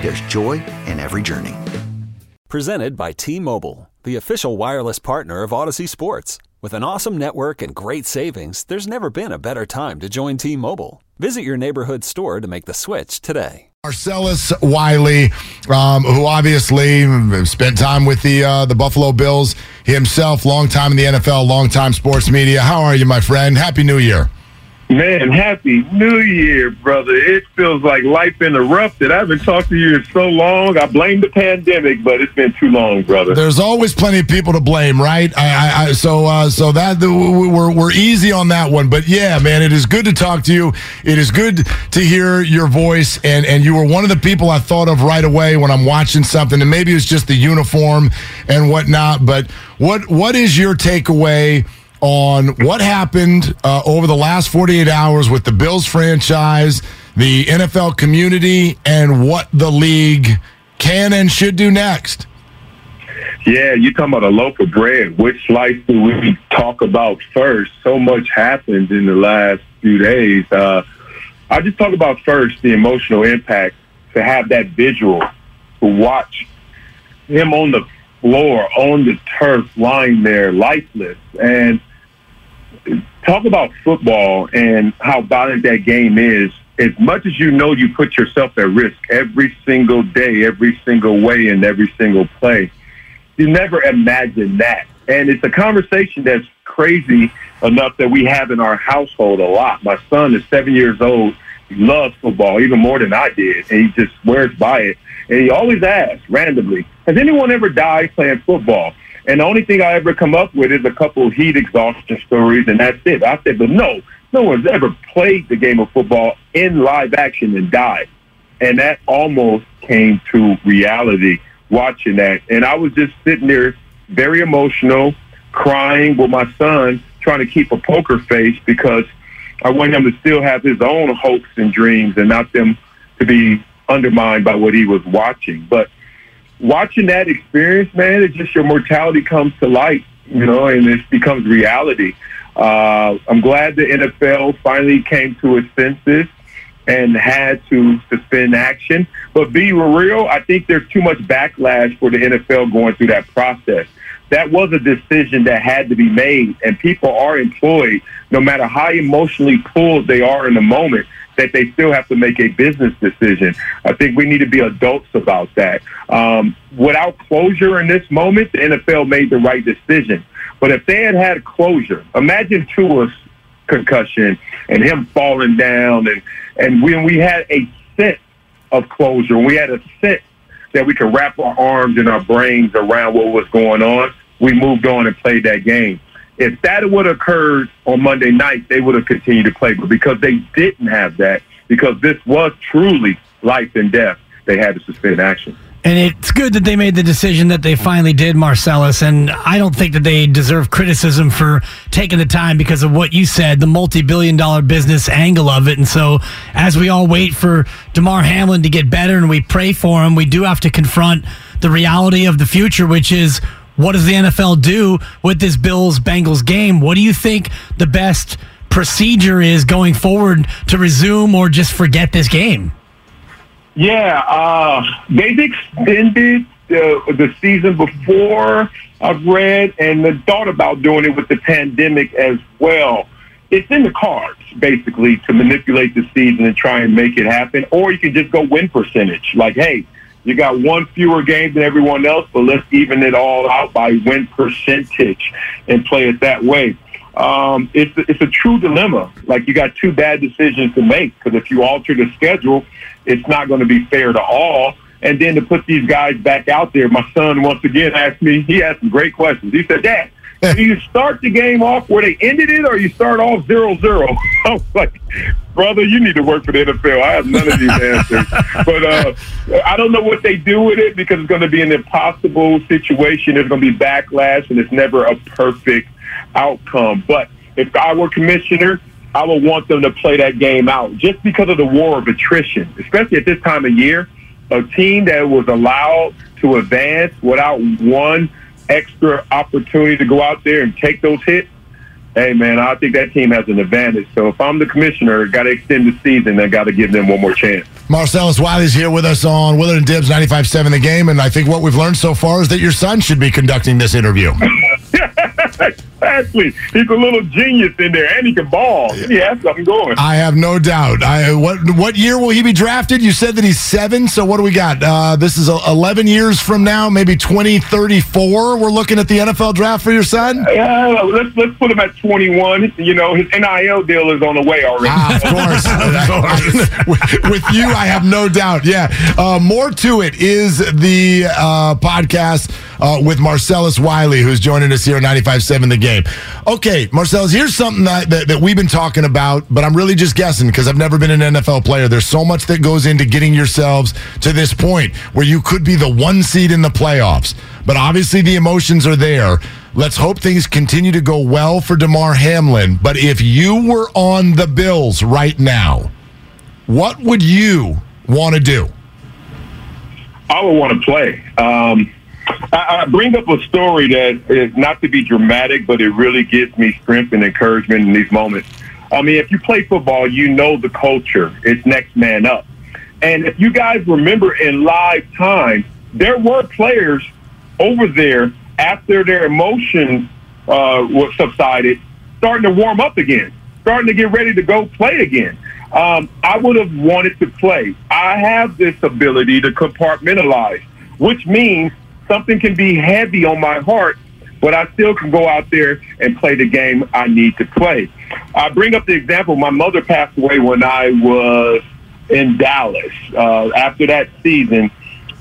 there's joy in every journey. Presented by T-Mobile, the official wireless partner of Audacy Sports. With an awesome network and great savings, there's never been a better time to join T-Mobile. Visit your neighborhood store to make the switch today. Marcellus Wiley, um, who obviously spent time with the uh, the Buffalo Bills himself, long time in the NFL, long time sports media. How are you, my friend? Happy New Year. Man, happy New Year, brother. It feels like life interrupted. I haven't talked to you in so long. I blame the pandemic, but it's been too long, brother. There's always plenty of people to blame, right? I, I, I so uh, so that we're we're easy on that one. But yeah, man, it is good to talk to you. It is good to hear your voice, and and you were one of the people I thought of right away when I'm watching something, and maybe it's just the uniform and whatnot. But what what is your takeaway? On what happened uh, over the last 48 hours with the Bills franchise, the NFL community, and what the league can and should do next. Yeah, you're talking about a loaf of bread. Which slice do we talk about first? So much happened in the last few days. Uh, I just talk about first the emotional impact to have that visual, to watch him on the floor, on the turf, lying there, lifeless. And talk about football and how violent that game is. As much as you know you put yourself at risk every single day, every single way, and every single play, you never imagine that. And it's a conversation that's crazy enough that we have in our household a lot. My son is seven years old. He loves football even more than I did, and he just swears by it. And he always asks randomly, "Has anyone ever died playing football?" And the only thing I ever come up with is a couple of heat exhaustion stories, and that's it. I said, but no, no one's ever played the game of football in live action and died. And that almost came to reality watching that. And I was just sitting there very emotional, crying with my son, trying to keep a poker face because I want him to still have his own hopes and dreams and not them to be undermined by what he was watching. But watching that experience, man, it's just your mortality comes to light, you know, and it becomes reality. Uh, I'm glad the NFL finally came to its senses and had to suspend action. But be real, I think there's too much backlash for the NFL going through that process. That was a decision that had to be made, and people are employed, no matter how emotionally pulled they are in the moment that they still have to make a business decision. I think we need to be adults about that. Um, without closure in this moment, the NFL made the right decision. But if they had had closure, imagine Tua's concussion and him falling down, and and when we had a sense of closure, we had a sense that we could wrap our arms and our brains around what was going on, we moved on and played that game. If that would have occurred on Monday night, they would have continued to play. But because they didn't have that, because this was truly life and death, they had to suspend action. And it's good that they made the decision that they finally did, Marcellus. And I don't think that they deserve criticism for taking the time because of what you said, the multi billion dollar business angle of it. And so, as we all wait for Damar Hamlin to get better and we pray for him, we do have to confront the reality of the future, which is what does the NFL do with this Bills Bengals game? What do you think the best procedure is going forward to resume or just forget this game? Yeah, uh, they've extended the, the season before I've read and thought about doing it with the pandemic as well. It's in the cards, basically, to manipulate the season and try and make it happen. Or you can just go win percentage. Like, hey, You got one fewer game than everyone else, but let's even it all out by win percentage and play it that way. Um, it's it's a true dilemma. Like you got two bad decisions to make because if you alter the schedule, it's not going to be fair to all. And then to put these guys back out there, my son once again asked me. He asked some great questions. He said, "Dad, do you start the game off where they ended it, or you start off zero zero? I was like, brother, you need to work for the NFL. I have none of these answers. but uh, I don't know what they do with it because it's going to be an impossible situation. There's going to be backlash, and it's never a perfect outcome. But if I were commissioner, I would want them to play that game out just because of the war of attrition, especially at this time of year. A team that was allowed to advance without one extra opportunity to go out there and take those hits, hey man, I think that team has an advantage. So if I'm the commissioner, got to extend the season. I got to give them one more chance. Marcellus Wiley's here with us on Willard and Dibs 95.7 The Game, and I think what we've learned so far is that your son should be conducting this interview. exactly. He's a little genius in there, and he can ball. He has something going. I have no doubt. I, what what year will he be drafted? You said that he's seven. So what do we got? Uh, this is 11 years from now, maybe 2034. We're looking at the NFL draft for your son. Yeah, uh, let's let's put him at 21. You know, his NIL deal is on the way already. Ah, of course, of course. with, you, I have no doubt. Yeah, uh, more to it is the uh, podcast uh, with Marcellus Wiley, who's joining us here at 95.7 The Game. Okay, Marcellus, here's something that, that, that we've been talking about, but I'm really just guessing because I've never been an NFL player. There's so much that goes into getting yourselves to this point where you could be the one seed in the playoffs. But obviously, the emotions are there. Let's hope things continue to go well for Damar Hamlin. But if you were on the Bills right now, what would you want to do? I would want to play. Um, I, I bring up a story that is not to be dramatic, but it really gives me strength and encouragement in these moments. I mean, if you play football, you know the culture. It's next man up. And if you guys remember in live time, there were players over there after their emotions uh, subsided, starting to warm up again, starting to get ready to go play again. Um, I would have wanted to play. I have this ability to compartmentalize, which means something can be heavy on my heart, but I still can go out there and play the game I need to play. I bring up the example. My mother passed away when I was in Dallas uh, after that season,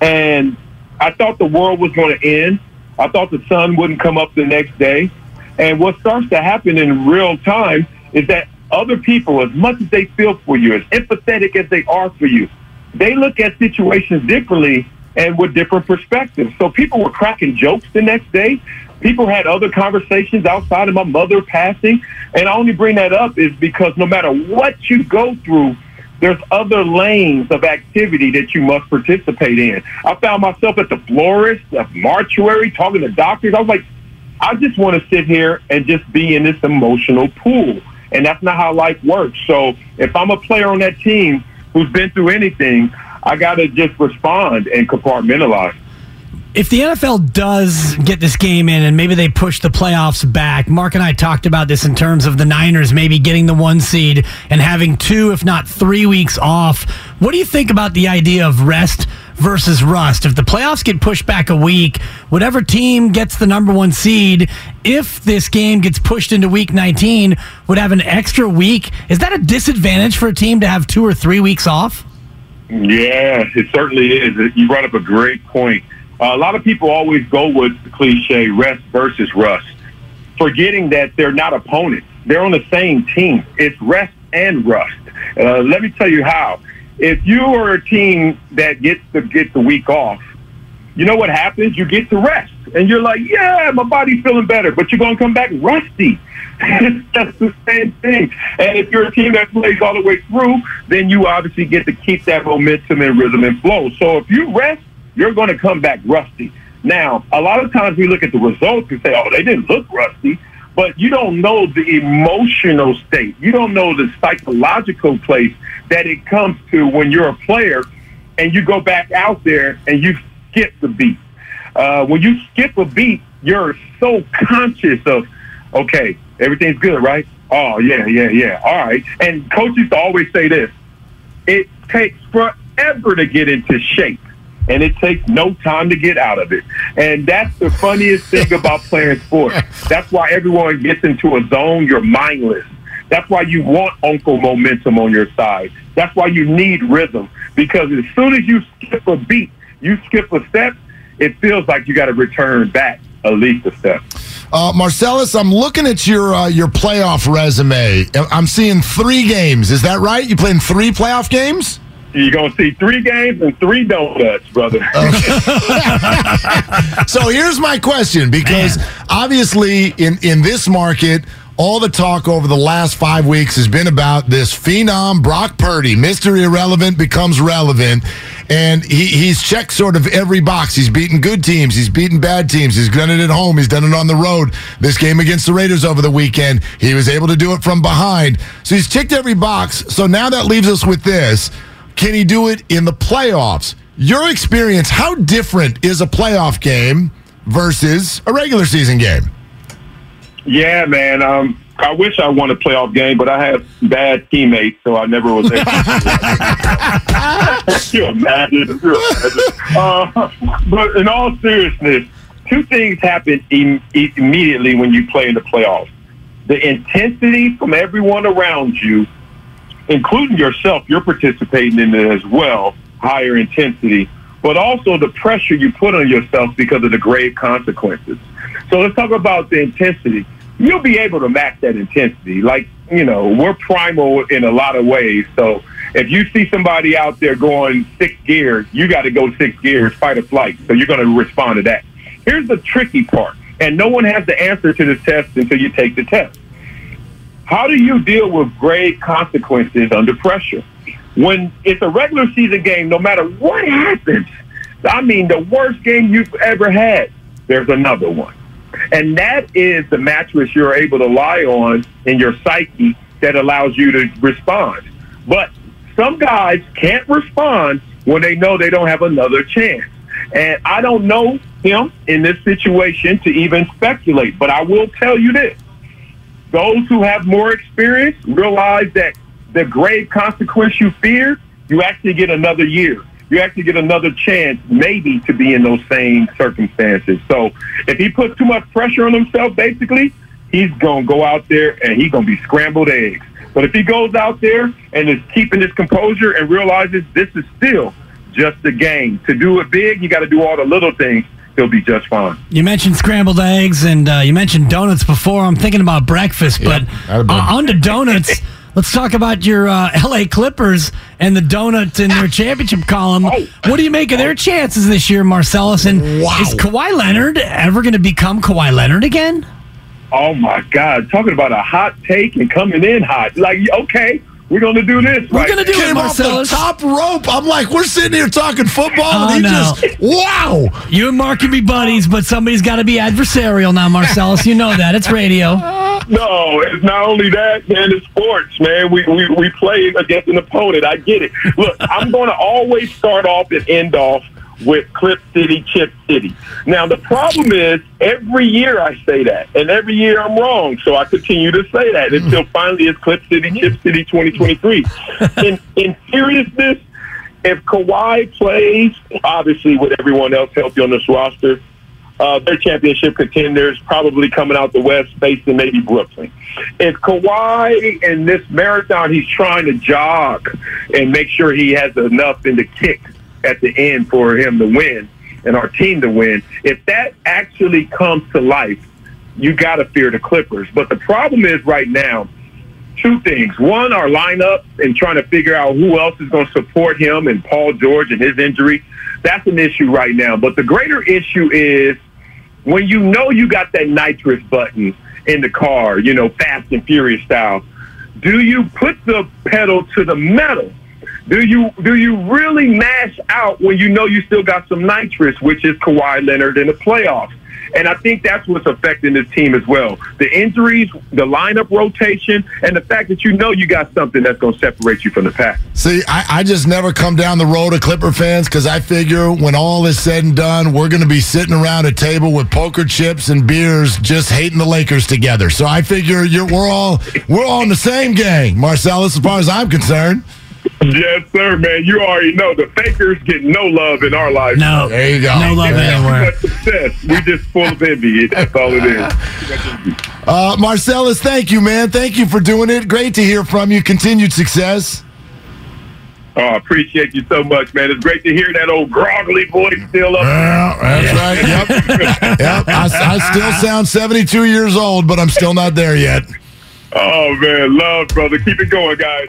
and I thought the world was going to end. I thought the sun wouldn't come up the next day. And what starts to happen in real time is that other people, as much as they feel for you, as empathetic as they are for you, they look at situations differently and with different perspectives. So people were cracking jokes the next day. People had other conversations outside of my mother passing. And I only bring that up is because no matter what you go through, there's other lanes of activity that you must participate in. I found myself at the florist, the mortuary, talking to doctors. I was like, I just want to sit here and just be in this emotional pool. And that's not how life works. So if I'm a player on that team who's been through anything, I got to just respond and compartmentalize. If the NFL does get this game in and maybe they push the playoffs back, Mark and I talked about this in terms of the Niners maybe getting the one seed and having two, if not three weeks off. What do you think about the idea of rest versus rust? If the playoffs get pushed back a week, whatever team gets the number one seed, if this game gets pushed into week 19, would have an extra week. Is that a disadvantage for a team to have two or three weeks off? Yeah, it certainly is. You brought up a great point. Uh, a lot of people always go with the cliche rest versus rust, forgetting that they're not opponents. They're on the same team. It's rest and rust. Uh, let me tell you how. If you are a team that gets to get the week off, you know what happens? You get to rest. And you're like, yeah, my body's feeling better, but you're going to come back rusty. That's the same thing. And if you're a team that plays all the way through, then you obviously get to keep that momentum and rhythm and flow. So if you rest, you're going to come back rusty. Now, a lot of times we look at the results and say, oh, they didn't look rusty, but you don't know the emotional state. You don't know the psychological place that it comes to when you're a player and you go back out there and you skip the beat. Uh, when you skip a beat, you're so conscious of, okay, everything's good, right? Oh, yeah, yeah, yeah. All right. And coaches always say this it takes forever to get into shape. and it takes no time to get out of it. And that's the funniest thing about playing sports. That's why everyone gets into a zone. You're mindless. That's why you want uncle momentum on your side. That's why you need rhythm because as soon as you skip a beat, you skip a step, it feels like you got to return back at least a step. Uh, Marcellus, I'm looking at your uh, your playoff resume. I'm seeing three games. Is that right? You played in three playoff games? You're gonna see three games and three donuts, brother. so here's my question, because Man. obviously in in this market all the talk over the last five weeks has been about this phenom Brock Purdy. Mr. Irrelevant becomes relevant. And he, he's checked sort of every box. He's beaten good teams. He's beaten bad teams. He's done it at home. He's done it on the road. This game against the Raiders over the weekend, he was able to do it from behind. So he's ticked every box. So now that leaves us with this. Can he do it in the playoffs? Your experience, how different is a playoff game versus a regular season game? Yeah, man. Um, I wish I won a playoff game, but I have bad teammates, so I never was able. to you imagine? You imagine. Uh, but in all seriousness, two things happen Im- immediately when you play in the playoffs: the intensity from everyone around you, including yourself. You're participating in it as well, higher intensity, but also the pressure you put on yourself because of the grave consequences. So let's talk about the intensity. You'll be able to match that intensity. Like, you know, we're primal in a lot of ways. So if you see somebody out there going six gears, you got to go six gears, fight or flight. So you're going to respond to that. Here's the tricky part, and no one has the answer to this test until you take the test. How do you deal with grave consequences under pressure? When it's a regular season game, no matter what happens, I mean, the worst game you've ever had, there's another one. And that is the mattress you're able to lie on in your psyche that allows you to respond. But some guys can't respond when they know they don't have another chance. And I don't know him in this situation to even speculate, but I will tell you this. Those who have more experience realize that the grave consequence you fear, you actually get another year you actually get another chance maybe to be in those same circumstances. So if he puts too much pressure on himself, basically, he's going to go out there and he's going to be scrambled eggs. But if he goes out there and is keeping his composure and realizes this is still just a game, to do it big, you got to do all the little things. He'll be just fine. You mentioned scrambled eggs and uh, you mentioned donuts before. I'm thinking about breakfast, but uh, on to donuts. Let's talk about your uh, LA Clippers and the donuts in their championship column. What do you make of their chances this year, Marcellus? And wow. is Kawhi Leonard ever going to become Kawhi Leonard again? Oh my God! Talking about a hot take and coming in hot. Like, okay, we're going to do this. We're right. going to do Came it, Marcellus. off the top rope. I'm like, we're sitting here talking football, oh, and he no. just, wow. You and Mark can be buddies, but somebody's got to be adversarial now, Marcellus. You know that. It's radio. No, it's not only that, man. It's sports, man. We, we, we play against an opponent. I get it. Look, I'm going to always start off and end off with Clip City, Chip City. Now, the problem is every year I say that, and every year I'm wrong. So I continue to say that until finally it's Clip City, Chip City 2023. in, in seriousness, if Kawhi plays, obviously with everyone else healthy on this roster, uh, their championship contenders probably coming out the West facing maybe Brooklyn. If Kawhi in this marathon, he's trying to jog and make sure he has enough in the kick at the end for him to win and our team to win. If that actually comes to life, you got to fear the Clippers. But the problem is right now, two things. One, our lineup and trying to figure out who else is going to support him and Paul George and his injury. That's an issue right now. But the greater issue is when you know you got that nitrous button in the car, you know, fast and furious style, do you put the pedal to the metal do you do you really mash out when you know you still got some nitrous, which is Kawhi Leonard in the playoffs? And I think that's what's affecting this team as well. The injuries, the lineup rotation, and the fact that you know you got something that's going to separate you from the pack. See, I, I just never come down the road of Clipper fans because I figure when all is said and done, we're going to be sitting around a table with poker chips and beers, just hating the Lakers together. So I figure we're all we're all in the same gang, Marcellus, as far as I'm concerned. Yes, sir, man. You already know the fakers get no love in our life. No, There you go. No love There you anywhere. But success. We just full of envy. That's all it is. Uh, Marcellus, thank you, man. Thank you for doing it. Great to hear from you. Continued success. Oh, I appreciate you so much, man. It's great to hear that old groggly voice still up. Yeah, that's right. Yep. yep. I, I still sound 72 years old, but I'm still not there yet. Oh man, love, brother. Keep it going, guys.